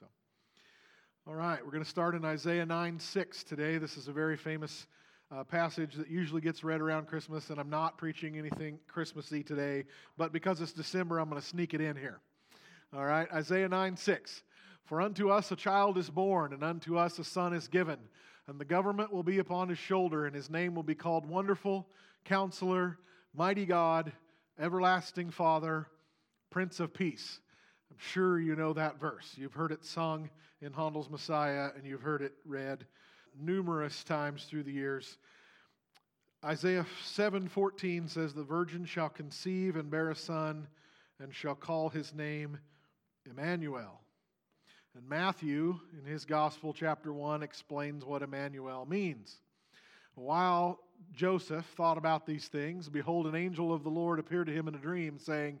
So, all right, we're going to start in Isaiah 9 6 today. This is a very famous uh, passage that usually gets read around Christmas, and I'm not preaching anything Christmassy today, but because it's December, I'm going to sneak it in here. All right, Isaiah 9 6. For unto us a child is born, and unto us a son is given, and the government will be upon his shoulder, and his name will be called Wonderful, Counselor, Mighty God, Everlasting Father, Prince of Peace. I'm sure you know that verse. You've heard it sung in Handel's Messiah, and you've heard it read numerous times through the years. Isaiah 7:14 says, "The virgin shall conceive and bear a son, and shall call his name Emmanuel." And Matthew, in his Gospel, chapter 1, explains what Emmanuel means. While Joseph thought about these things, behold, an angel of the Lord appeared to him in a dream, saying,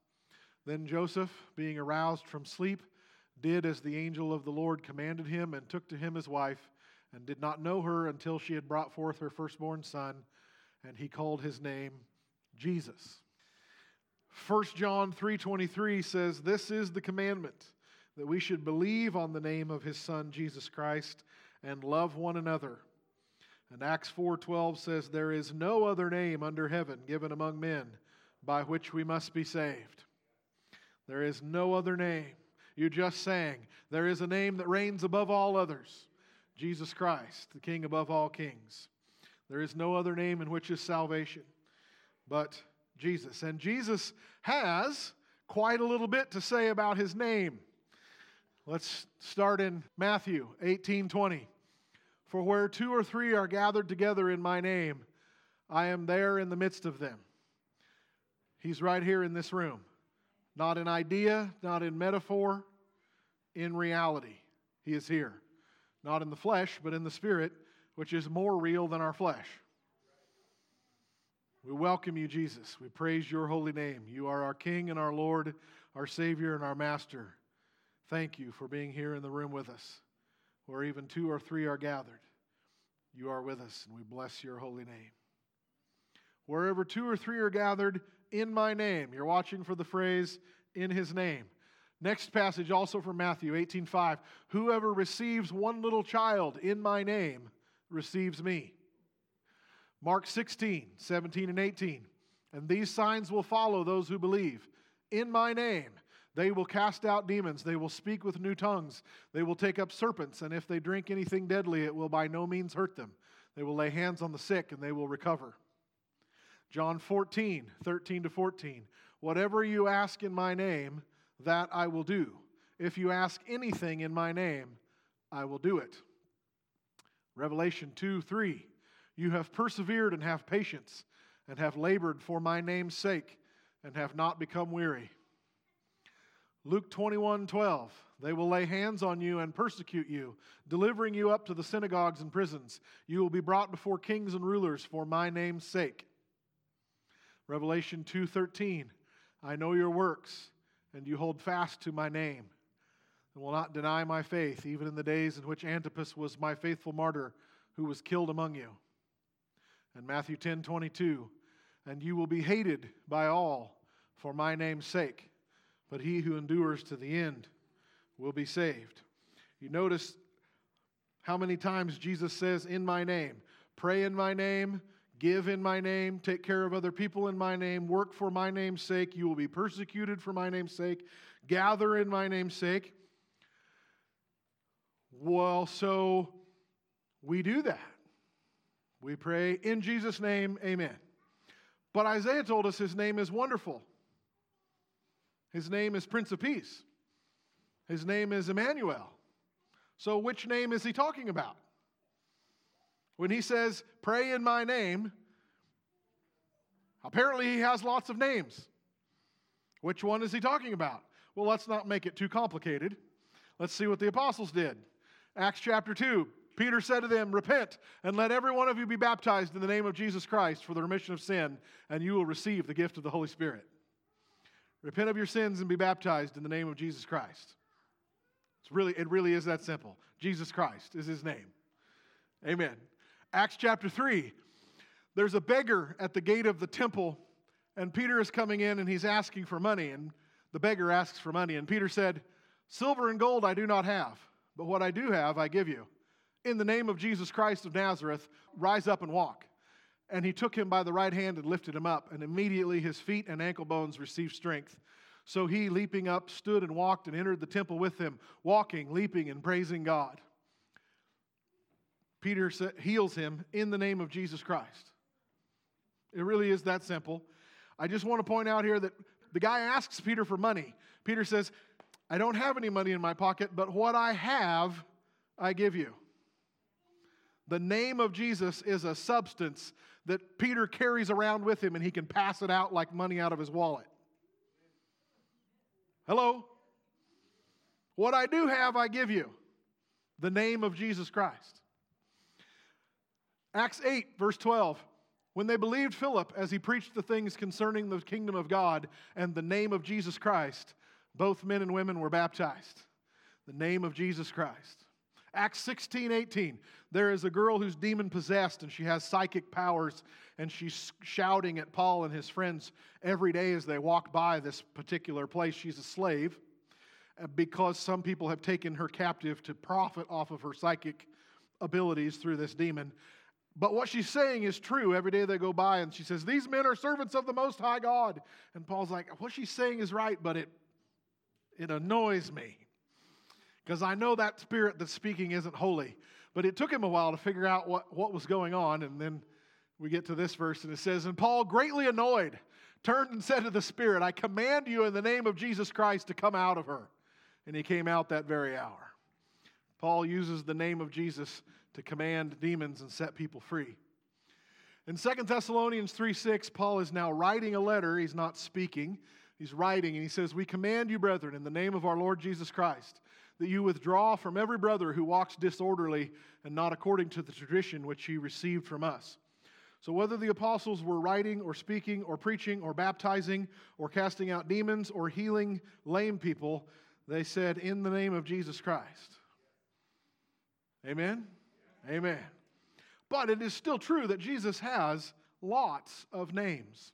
Then Joseph, being aroused from sleep, did as the angel of the Lord commanded him, and took to him his wife, and did not know her until she had brought forth her firstborn son, and he called his name Jesus. 1 John 3:23 says this is the commandment that we should believe on the name of his son Jesus Christ and love one another. And Acts 4:12 says there is no other name under heaven given among men by which we must be saved. There is no other name. You just sang, there is a name that reigns above all others. Jesus Christ, the king above all kings. There is no other name in which is salvation but Jesus. And Jesus has quite a little bit to say about his name. Let's start in Matthew 18 20. For where two or three are gathered together in my name, I am there in the midst of them. He's right here in this room. Not in idea, not in metaphor, in reality. He is here. Not in the flesh, but in the spirit, which is more real than our flesh. We welcome you, Jesus. We praise your holy name. You are our King and our Lord, our Savior and our Master. Thank you for being here in the room with us, where even two or three are gathered. You are with us, and we bless your holy name. Wherever two or three are gathered in my name, you're watching for the phrase in his name. Next passage, also from Matthew 18:5. Whoever receives one little child in my name receives me. Mark 16, 17, and 18. And these signs will follow those who believe. In my name, they will cast out demons. They will speak with new tongues. They will take up serpents. And if they drink anything deadly, it will by no means hurt them. They will lay hands on the sick and they will recover. John 14, 13 to 14. Whatever you ask in my name, that I will do. If you ask anything in my name, I will do it. Revelation 2, 3. You have persevered and have patience, and have labored for my name's sake, and have not become weary. Luke 21 12. They will lay hands on you and persecute you, delivering you up to the synagogues and prisons. You will be brought before kings and rulers for my name's sake. Revelation 2:13 I know your works and you hold fast to my name and will not deny my faith even in the days in which Antipas was my faithful martyr who was killed among you. And Matthew 10:22, and you will be hated by all for my name's sake, but he who endures to the end will be saved. You notice how many times Jesus says, In my name, pray in my name, give in my name, take care of other people in my name, work for my name's sake. You will be persecuted for my name's sake, gather in my name's sake. Well, so we do that. We pray in Jesus' name, amen. But Isaiah told us his name is wonderful. His name is Prince of Peace. His name is Emmanuel. So, which name is he talking about? When he says, pray in my name, apparently he has lots of names. Which one is he talking about? Well, let's not make it too complicated. Let's see what the apostles did. Acts chapter 2. Peter said to them, Repent and let every one of you be baptized in the name of Jesus Christ for the remission of sin, and you will receive the gift of the Holy Spirit. Repent of your sins and be baptized in the name of Jesus Christ. It's really, it really is that simple. Jesus Christ is his name. Amen. Acts chapter 3. There's a beggar at the gate of the temple, and Peter is coming in and he's asking for money. And the beggar asks for money. And Peter said, Silver and gold I do not have, but what I do have I give you. In the name of Jesus Christ of Nazareth, rise up and walk. And he took him by the right hand and lifted him up, and immediately his feet and ankle bones received strength. So he, leaping up, stood and walked and entered the temple with them, walking, leaping, and praising God. Peter heals him in the name of Jesus Christ. It really is that simple. I just want to point out here that the guy asks Peter for money. Peter says, I don't have any money in my pocket, but what I have, I give you. The name of Jesus is a substance that Peter carries around with him and he can pass it out like money out of his wallet. Hello? What I do have, I give you. The name of Jesus Christ. Acts 8, verse 12. When they believed Philip as he preached the things concerning the kingdom of God and the name of Jesus Christ, both men and women were baptized. The name of Jesus Christ. Acts 16, 18. There is a girl who's demon possessed and she has psychic powers, and she's shouting at Paul and his friends every day as they walk by this particular place. She's a slave uh, because some people have taken her captive to profit off of her psychic abilities through this demon. But what she's saying is true every day they go by, and she says, These men are servants of the Most High God. And Paul's like, What she's saying is right, but it, it annoys me because I know that spirit that's speaking isn't holy. But it took him a while to figure out what, what was going on, and then we get to this verse, and it says, And Paul, greatly annoyed, turned and said to the Spirit, I command you in the name of Jesus Christ to come out of her. And he came out that very hour. Paul uses the name of Jesus to command demons and set people free. In 2 Thessalonians 3 6, Paul is now writing a letter. He's not speaking, he's writing, and he says, We command you, brethren, in the name of our Lord Jesus Christ, that you withdraw from every brother who walks disorderly and not according to the tradition which he received from us. So, whether the apostles were writing or speaking or preaching or baptizing or casting out demons or healing lame people, they said, In the name of Jesus Christ. Amen? Amen. But it is still true that Jesus has lots of names.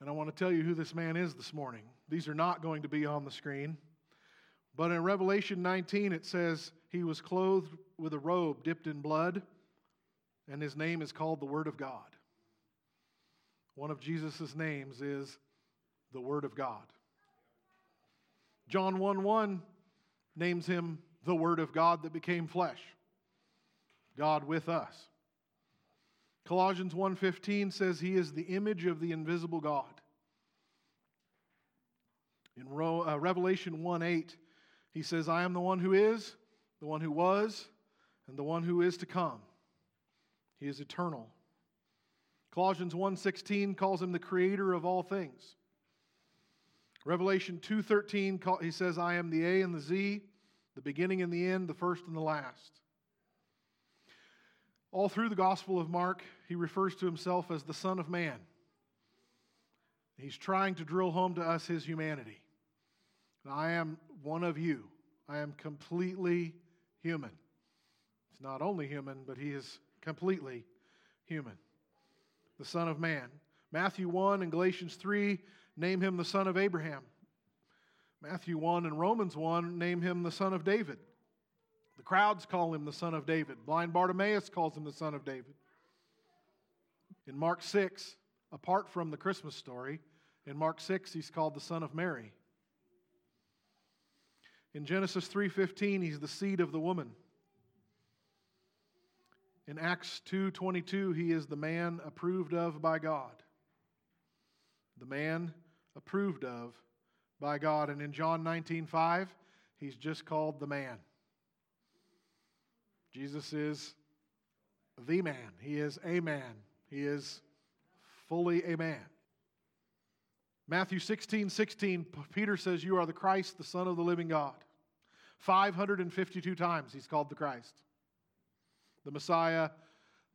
And I want to tell you who this man is this morning. These are not going to be on the screen. But in Revelation 19, it says, He was clothed with a robe dipped in blood, and his name is called the Word of God. One of Jesus' names is the Word of God. John 1 1 names him the Word of God that became flesh. God with us. Colossians 1:15 says he is the image of the invisible God. In uh, Revelation 1:8 he says I am the one who is, the one who was, and the one who is to come. He is eternal. Colossians 1:16 calls him the creator of all things. Revelation 2:13 he says I am the A and the Z, the beginning and the end, the first and the last. All through the Gospel of Mark, he refers to himself as the Son of Man. He's trying to drill home to us his humanity. I am one of you. I am completely human. He's not only human, but he is completely human. The Son of Man. Matthew 1 and Galatians 3 name him the Son of Abraham. Matthew 1 and Romans 1 name him the son of David. The crowds call him the son of David. Blind Bartimaeus calls him the son of David. In Mark 6, apart from the Christmas story, in Mark 6 he's called the son of Mary. In Genesis 3:15 he's the seed of the woman. In Acts 2:22 he is the man approved of by God. The man approved of by God. And in John 19 5, he's just called the man. Jesus is the man. He is a man. He is fully a man. Matthew 16 16, Peter says, You are the Christ, the Son of the living God. 552 times he's called the Christ, the Messiah,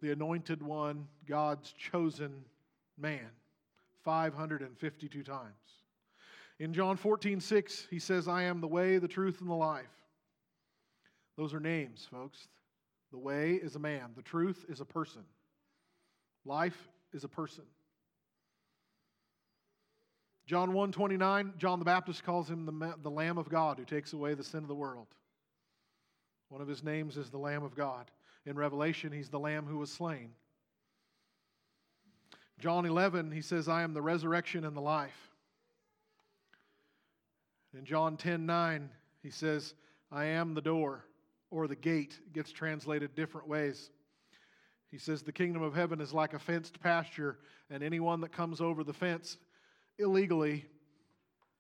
the anointed one, God's chosen man. 552 times. In John 14, 6, he says, I am the way, the truth, and the life. Those are names, folks. The way is a man, the truth is a person, life is a person. John 1 29, John the Baptist calls him the, the Lamb of God who takes away the sin of the world. One of his names is the Lamb of God. In Revelation, he's the Lamb who was slain. John 11, he says, I am the resurrection and the life. In John 10 9, he says, I am the door or the gate. It gets translated different ways. He says, The kingdom of heaven is like a fenced pasture, and anyone that comes over the fence illegally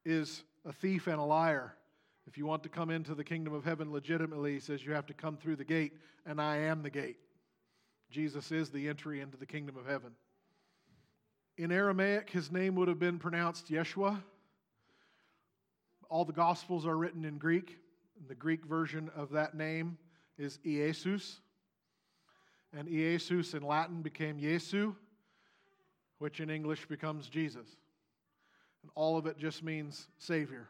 is a thief and a liar. If you want to come into the kingdom of heaven legitimately, he says you have to come through the gate, and I am the gate. Jesus is the entry into the kingdom of heaven. In Aramaic, his name would have been pronounced Yeshua. All the Gospels are written in Greek. The Greek version of that name is Iesus. And Iesus in Latin became Jesu, which in English becomes Jesus. And all of it just means Savior.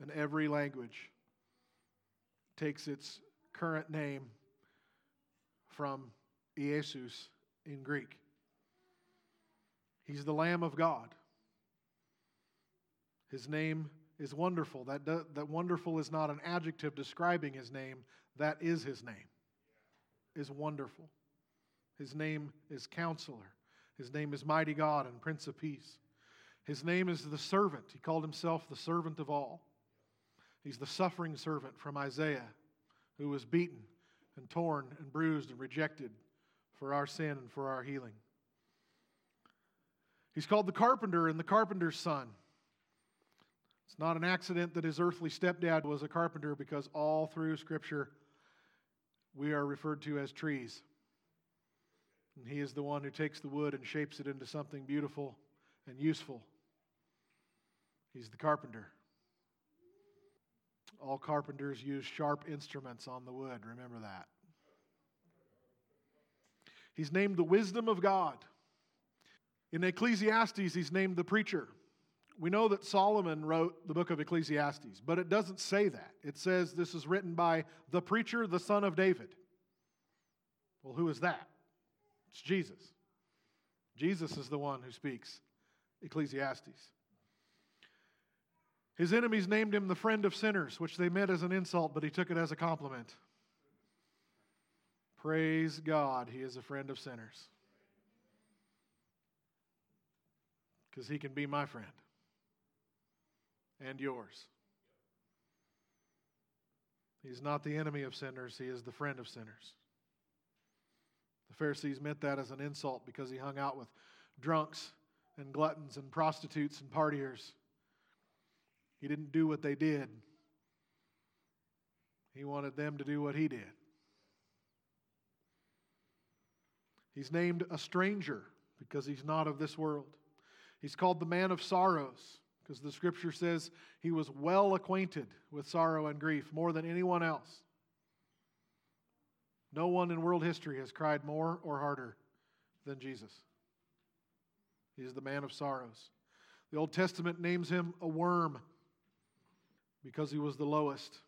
And every language takes its current name from Iesus in Greek. He's the Lamb of God. His name is wonderful. That, that wonderful is not an adjective describing his name, that is his name. Is wonderful. His name is counselor. His name is mighty God and Prince of Peace. His name is the servant. He called himself the servant of all. He's the suffering servant from Isaiah who was beaten and torn and bruised and rejected for our sin and for our healing. He's called the carpenter and the carpenter's son. It's not an accident that his earthly stepdad was a carpenter because all through Scripture we are referred to as trees. And he is the one who takes the wood and shapes it into something beautiful and useful. He's the carpenter. All carpenters use sharp instruments on the wood. Remember that. He's named the wisdom of God. In Ecclesiastes, he's named the preacher. We know that Solomon wrote the book of Ecclesiastes, but it doesn't say that. It says this is written by the preacher, the son of David. Well, who is that? It's Jesus. Jesus is the one who speaks Ecclesiastes. His enemies named him the friend of sinners, which they meant as an insult, but he took it as a compliment. Praise God, he is a friend of sinners. Because he can be my friend and yours. He's not the enemy of sinners, he is the friend of sinners. The Pharisees meant that as an insult because he hung out with drunks and gluttons and prostitutes and partiers. He didn't do what they did, he wanted them to do what he did. He's named a stranger because he's not of this world. He's called the man of sorrows because the scripture says he was well acquainted with sorrow and grief more than anyone else. No one in world history has cried more or harder than Jesus. He is the man of sorrows. The Old Testament names him a worm because he was the lowest,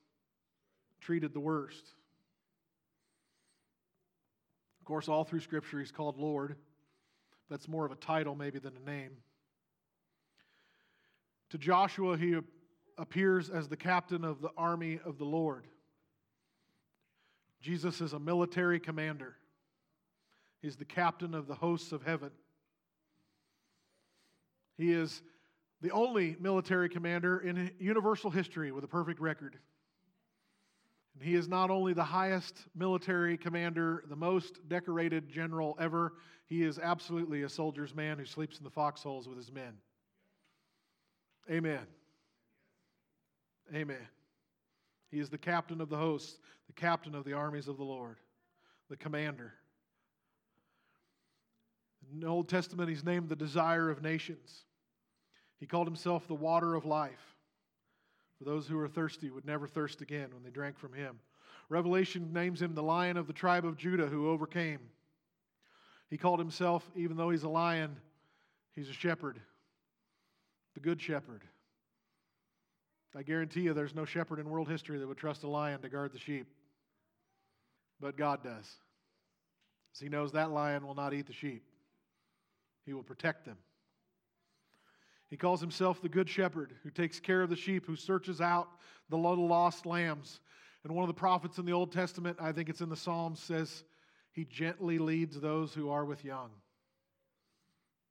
treated the worst. Of course, all through Scripture, he's called Lord. That's more of a title, maybe, than a name. To Joshua, he appears as the captain of the army of the Lord. Jesus is a military commander, he's the captain of the hosts of heaven. He is the only military commander in universal history with a perfect record. And he is not only the highest military commander, the most decorated general ever, he is absolutely a soldier's man who sleeps in the foxholes with his men. Amen. Amen. He is the captain of the hosts, the captain of the armies of the Lord, the commander. In the Old Testament, he's named the desire of nations. He called himself the water of life. For those who are thirsty would never thirst again when they drank from him. Revelation names him the lion of the tribe of Judah who overcame. He called himself, even though he's a lion, he's a shepherd, the good shepherd. I guarantee you there's no shepherd in world history that would trust a lion to guard the sheep. But God does. Because he knows that lion will not eat the sheep, he will protect them. He calls himself the Good Shepherd who takes care of the sheep, who searches out the little lost lambs. And one of the prophets in the Old Testament, I think it's in the Psalms, says, He gently leads those who are with young.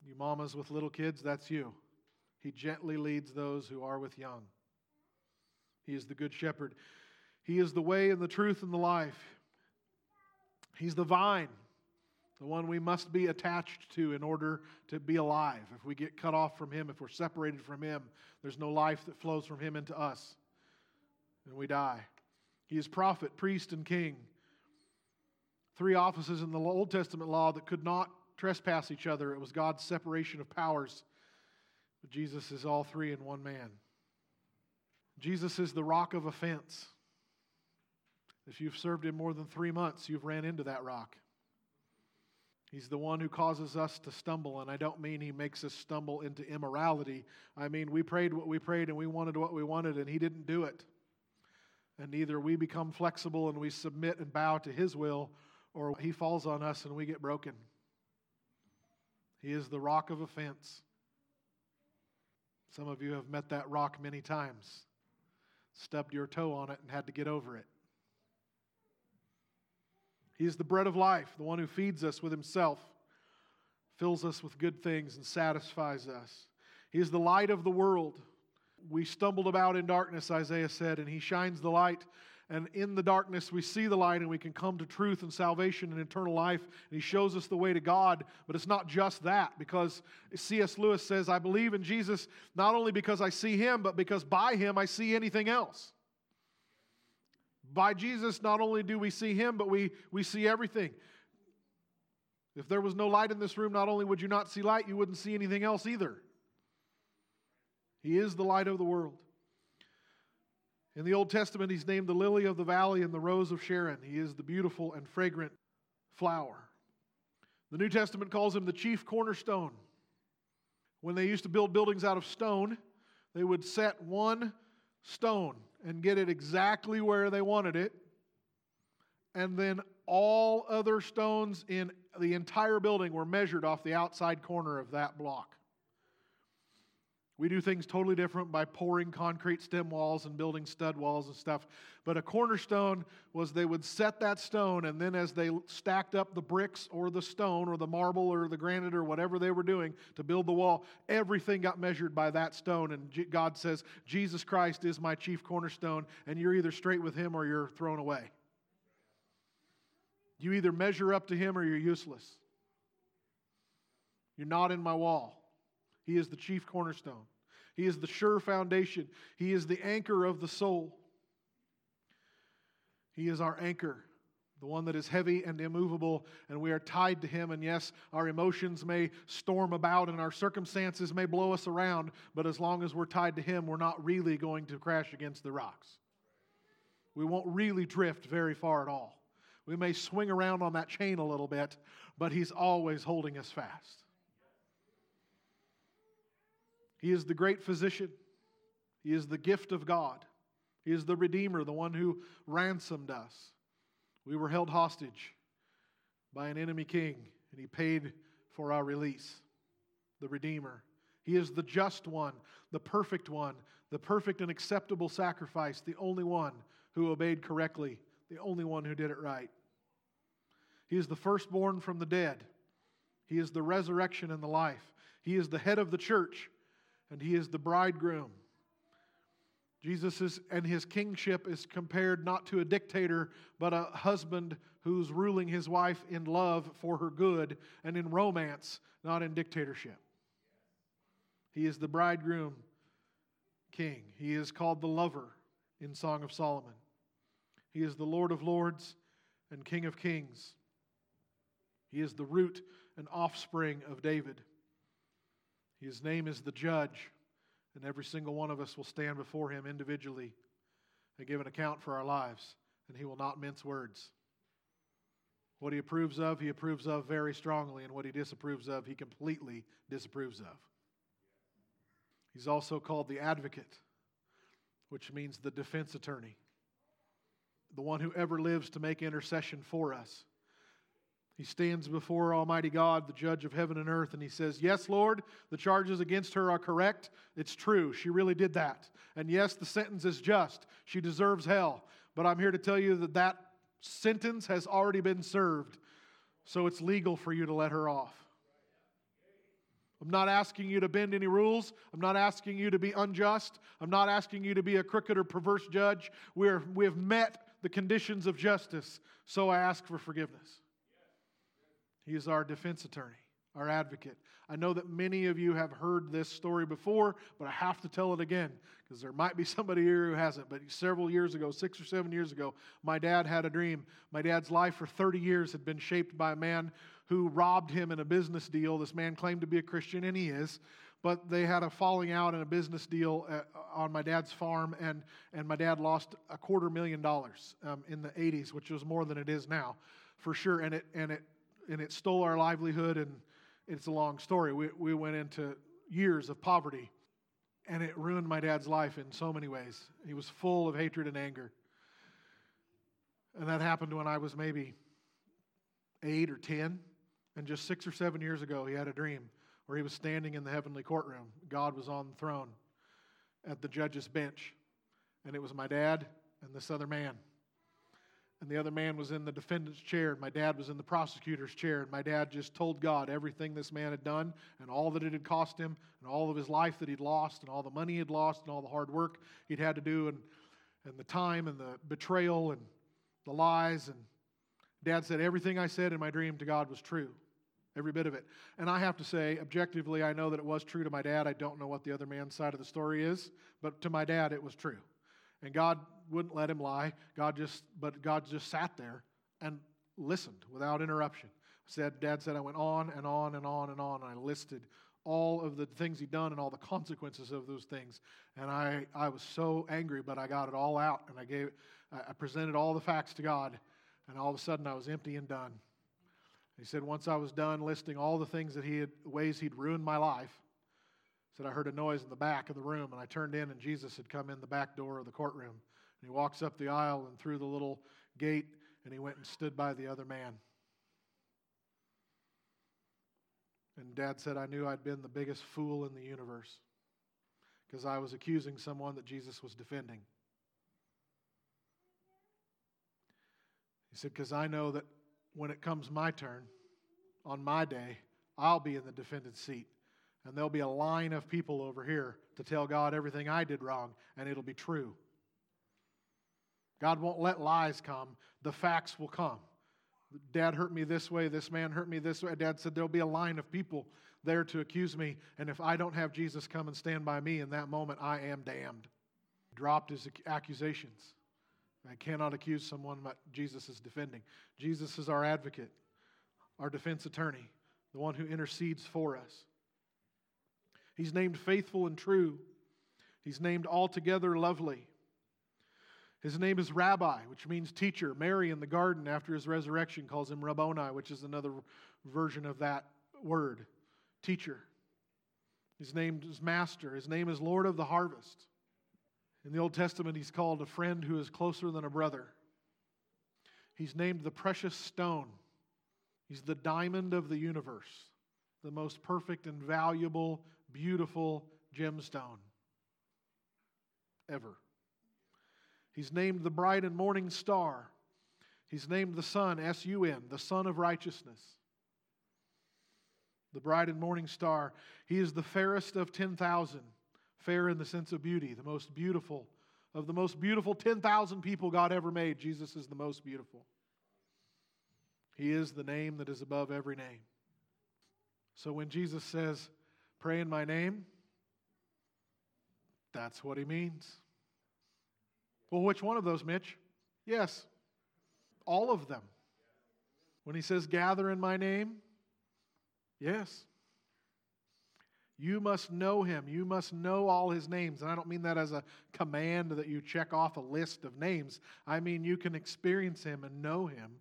You mamas with little kids, that's you. He gently leads those who are with young. He is the Good Shepherd. He is the way and the truth and the life. He's the vine the one we must be attached to in order to be alive. If we get cut off from Him, if we're separated from Him, there's no life that flows from Him into us, and we die. He is prophet, priest, and king. Three offices in the Old Testament law that could not trespass each other. It was God's separation of powers. But Jesus is all three in one man. Jesus is the rock of offense. If you've served him more than three months, you've ran into that rock. He's the one who causes us to stumble, and I don't mean he makes us stumble into immorality. I mean, we prayed what we prayed and we wanted what we wanted, and he didn't do it. And either we become flexible and we submit and bow to his will, or he falls on us and we get broken. He is the rock of offense. Some of you have met that rock many times, stubbed your toe on it, and had to get over it. He is the bread of life, the one who feeds us with himself, fills us with good things, and satisfies us. He is the light of the world. We stumbled about in darkness, Isaiah said, and he shines the light. And in the darkness, we see the light and we can come to truth and salvation and eternal life. And he shows us the way to God. But it's not just that, because C.S. Lewis says, I believe in Jesus not only because I see him, but because by him I see anything else. By Jesus, not only do we see him, but we, we see everything. If there was no light in this room, not only would you not see light, you wouldn't see anything else either. He is the light of the world. In the Old Testament, he's named the lily of the valley and the rose of Sharon. He is the beautiful and fragrant flower. The New Testament calls him the chief cornerstone. When they used to build buildings out of stone, they would set one stone and get it exactly where they wanted it. And then all other stones in the entire building were measured off the outside corner of that block. We do things totally different by pouring concrete stem walls and building stud walls and stuff. But a cornerstone was they would set that stone, and then as they stacked up the bricks or the stone or the marble or the granite or whatever they were doing to build the wall, everything got measured by that stone. And God says, Jesus Christ is my chief cornerstone, and you're either straight with him or you're thrown away. You either measure up to him or you're useless. You're not in my wall. He is the chief cornerstone. He is the sure foundation. He is the anchor of the soul. He is our anchor, the one that is heavy and immovable, and we are tied to Him. And yes, our emotions may storm about and our circumstances may blow us around, but as long as we're tied to Him, we're not really going to crash against the rocks. We won't really drift very far at all. We may swing around on that chain a little bit, but He's always holding us fast. He is the great physician. He is the gift of God. He is the Redeemer, the one who ransomed us. We were held hostage by an enemy king, and he paid for our release. The Redeemer. He is the just one, the perfect one, the perfect and acceptable sacrifice, the only one who obeyed correctly, the only one who did it right. He is the firstborn from the dead. He is the resurrection and the life. He is the head of the church and he is the bridegroom. Jesus is, and his kingship is compared not to a dictator, but a husband who's ruling his wife in love for her good and in romance, not in dictatorship. He is the bridegroom king. He is called the lover in Song of Solomon. He is the Lord of lords and King of kings. He is the root and offspring of David. His name is the judge, And every single one of us will stand before him individually and give an account for our lives, and he will not mince words. What he approves of, he approves of very strongly, and what he disapproves of, he completely disapproves of. He's also called the advocate, which means the defense attorney, the one who ever lives to make intercession for us. He stands before Almighty God, the judge of heaven and earth, and he says, Yes, Lord, the charges against her are correct. It's true. She really did that. And yes, the sentence is just. She deserves hell. But I'm here to tell you that that sentence has already been served, so it's legal for you to let her off. I'm not asking you to bend any rules. I'm not asking you to be unjust. I'm not asking you to be a crooked or perverse judge. We're, we have met the conditions of justice, so I ask for forgiveness. He is our defense attorney, our advocate. I know that many of you have heard this story before, but I have to tell it again because there might be somebody here who hasn't. But several years ago, six or seven years ago, my dad had a dream. My dad's life for 30 years had been shaped by a man who robbed him in a business deal. This man claimed to be a Christian, and he is. But they had a falling out in a business deal at, uh, on my dad's farm, and, and my dad lost a quarter million dollars um, in the 80s, which was more than it is now, for sure. And it, and it, and it stole our livelihood, and it's a long story. We, we went into years of poverty, and it ruined my dad's life in so many ways. He was full of hatred and anger. And that happened when I was maybe eight or 10. And just six or seven years ago, he had a dream where he was standing in the heavenly courtroom. God was on the throne at the judge's bench. And it was my dad and this other man. And the other man was in the defendant's chair, and my dad was in the prosecutor's chair. And my dad just told God everything this man had done, and all that it had cost him, and all of his life that he'd lost, and all the money he'd lost, and all the hard work he'd had to do, and, and the time, and the betrayal, and the lies. And dad said, Everything I said in my dream to God was true. Every bit of it. And I have to say, objectively, I know that it was true to my dad. I don't know what the other man's side of the story is, but to my dad, it was true. And God wouldn't let him lie. God just, but God just sat there and listened without interruption. Said, Dad said, I went on and on and on and on, and I listed all of the things he'd done and all the consequences of those things. And I, I was so angry, but I got it all out, and I gave, I presented all the facts to God, and all of a sudden I was empty and done. He said, once I was done listing all the things that he had, ways he'd ruined my life, said, I heard a noise in the back of the room, and I turned in, and Jesus had come in the back door of the courtroom. And he walks up the aisle and through the little gate, and he went and stood by the other man. And dad said, I knew I'd been the biggest fool in the universe because I was accusing someone that Jesus was defending. He said, Because I know that when it comes my turn, on my day, I'll be in the defendant's seat. And there'll be a line of people over here to tell God everything I did wrong, and it'll be true. God won't let lies come, the facts will come. Dad hurt me this way, this man hurt me this way. Dad said there'll be a line of people there to accuse me, and if I don't have Jesus come and stand by me in that moment, I am damned. Dropped his accusations. I cannot accuse someone that Jesus is defending. Jesus is our advocate, our defense attorney, the one who intercedes for us. He's named faithful and true. He's named altogether lovely. His name is Rabbi, which means teacher. Mary in the garden after his resurrection calls him Rabboni, which is another version of that word teacher. His name is Master. His name is Lord of the harvest. In the Old Testament, he's called a friend who is closer than a brother. He's named the precious stone. He's the diamond of the universe, the most perfect and valuable beautiful gemstone ever. He's named the bright and morning star. He's named the sun, S U N, the sun of righteousness. The bright and morning star. He is the fairest of 10,000, fair in the sense of beauty, the most beautiful of the most beautiful 10,000 people God ever made. Jesus is the most beautiful. He is the name that is above every name. So when Jesus says, Pray in my name? That's what he means. Well, which one of those, Mitch? Yes, all of them. When he says, gather in my name? Yes. You must know him. You must know all his names. And I don't mean that as a command that you check off a list of names. I mean you can experience him and know him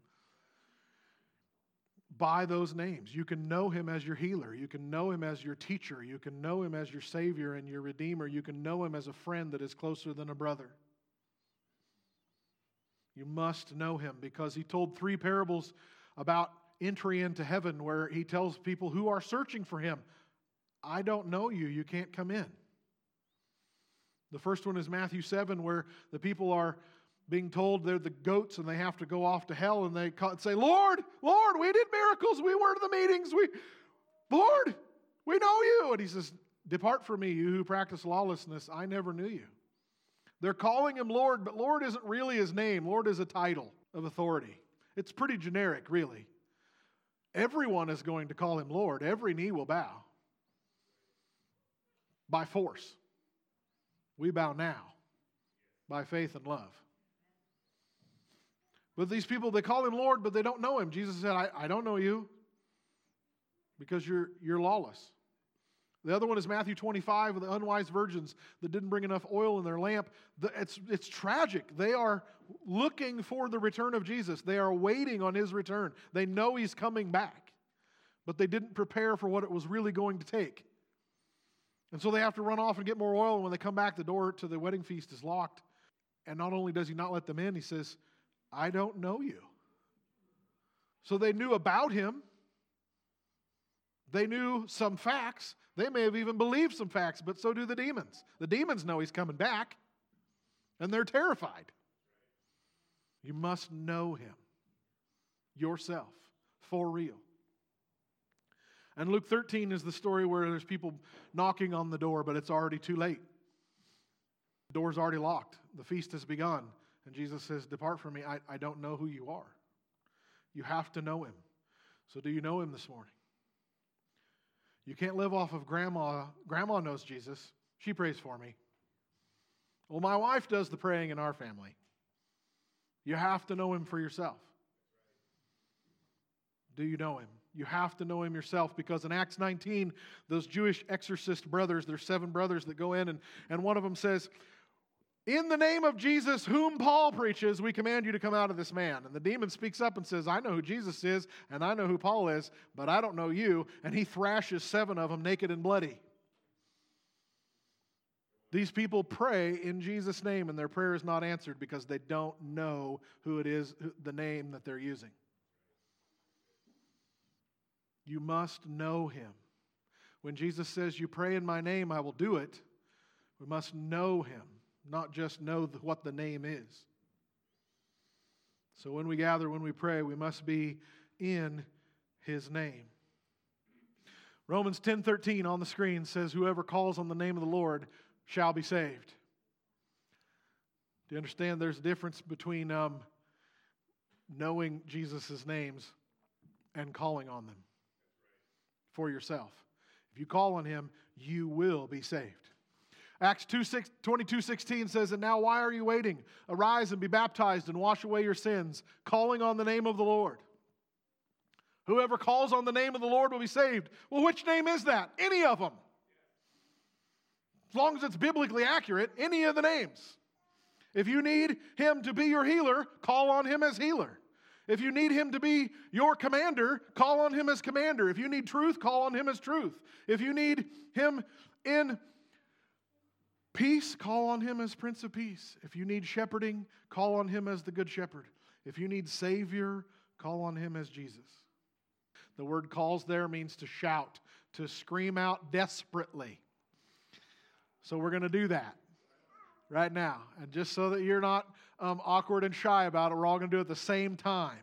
by those names. You can know him as your healer. You can know him as your teacher. You can know him as your savior and your redeemer. You can know him as a friend that is closer than a brother. You must know him because he told three parables about entry into heaven where he tells people who are searching for him I don't know you, you can't come in. The first one is Matthew 7, where the people are being told they're the goats and they have to go off to hell and they say, Lord, Lord, we did miracles. We were to the meetings. We, Lord, we know you. And he says, Depart from me, you who practice lawlessness. I never knew you. They're calling him Lord, but Lord isn't really his name. Lord is a title of authority. It's pretty generic, really. Everyone is going to call him Lord, every knee will bow by force. We bow now by faith and love. But these people, they call him Lord, but they don't know him. Jesus said, I, I don't know you because you're, you're lawless. The other one is Matthew 25 with the unwise virgins that didn't bring enough oil in their lamp. It's, it's tragic. They are looking for the return of Jesus, they are waiting on his return. They know he's coming back, but they didn't prepare for what it was really going to take. And so they have to run off and get more oil. And when they come back, the door to the wedding feast is locked. And not only does he not let them in, he says, I don't know you. So they knew about him. They knew some facts. They may have even believed some facts, but so do the demons. The demons know he's coming back, and they're terrified. You must know him yourself for real. And Luke 13 is the story where there's people knocking on the door, but it's already too late. The door's already locked. The feast has begun. And Jesus says, Depart from me. I, I don't know who you are. You have to know him. So, do you know him this morning? You can't live off of grandma. Grandma knows Jesus. She prays for me. Well, my wife does the praying in our family. You have to know him for yourself. Do you know him? You have to know him yourself because in Acts 19, those Jewish exorcist brothers, there's seven brothers that go in, and, and one of them says, In the name of Jesus, whom Paul preaches, we command you to come out of this man. And the demon speaks up and says, I know who Jesus is, and I know who Paul is, but I don't know you. And he thrashes seven of them naked and bloody. These people pray in Jesus' name, and their prayer is not answered because they don't know who it is, the name that they're using. You must know him. When Jesus says, You pray in my name, I will do it, we must know him, not just know what the name is. So when we gather, when we pray, we must be in his name. Romans 10:13 on the screen says whoever calls on the name of the Lord shall be saved. Do you understand there's a difference between um, knowing Jesus' names and calling on them? for yourself. If you call on him, you will be saved. Acts 2, 6, 22 16 says, And now why are you waiting? Arise and be baptized and wash away your sins, calling on the name of the Lord. Whoever calls on the name of the Lord will be saved. Well, which name is that? Any of them. As long as it's biblically accurate, any of the names. If you need him to be your healer, call on him as healer. If you need him to be your commander, call on him as commander. If you need truth, call on him as truth. If you need him in peace, call on him as Prince of Peace. If you need shepherding, call on him as the Good Shepherd. If you need Savior, call on him as Jesus. The word calls there means to shout, to scream out desperately. So we're going to do that right now. And just so that you're not um, awkward and shy about it, we're all going to do it at the same time.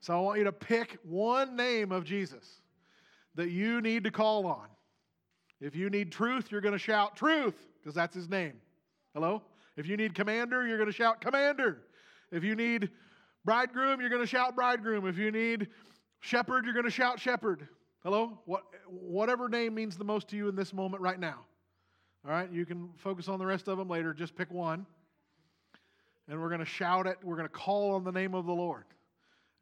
So I want you to pick one name of Jesus that you need to call on. If you need truth, you're going to shout truth because that's his name. Hello? If you need commander, you're going to shout commander. If you need bridegroom, you're going to shout bridegroom. If you need shepherd, you're going to shout shepherd. Hello? What, whatever name means the most to you in this moment right now. All right, you can focus on the rest of them later. Just pick one. And we're going to shout it. We're going to call on the name of the Lord.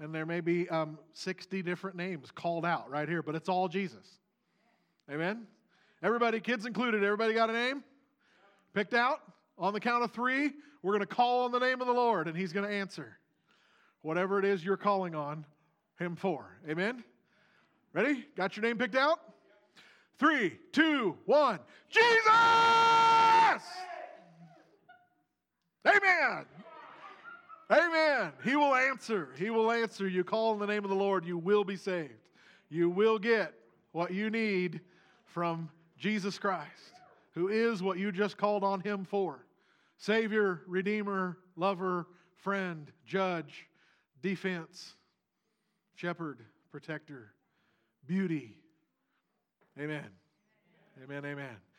And there may be um, 60 different names called out right here, but it's all Jesus. Amen? Everybody, kids included, everybody got a name? Picked out? On the count of three, we're going to call on the name of the Lord and He's going to answer whatever it is you're calling on Him for. Amen? Ready? Got your name picked out? Three, two, one. Jesus! Amen. Amen. He will answer. He will answer. You call in the name of the Lord, you will be saved. You will get what you need from Jesus Christ, who is what you just called on him for Savior, Redeemer, Lover, Friend, Judge, Defense, Shepherd, Protector, Beauty. Amen. Amen. Amen.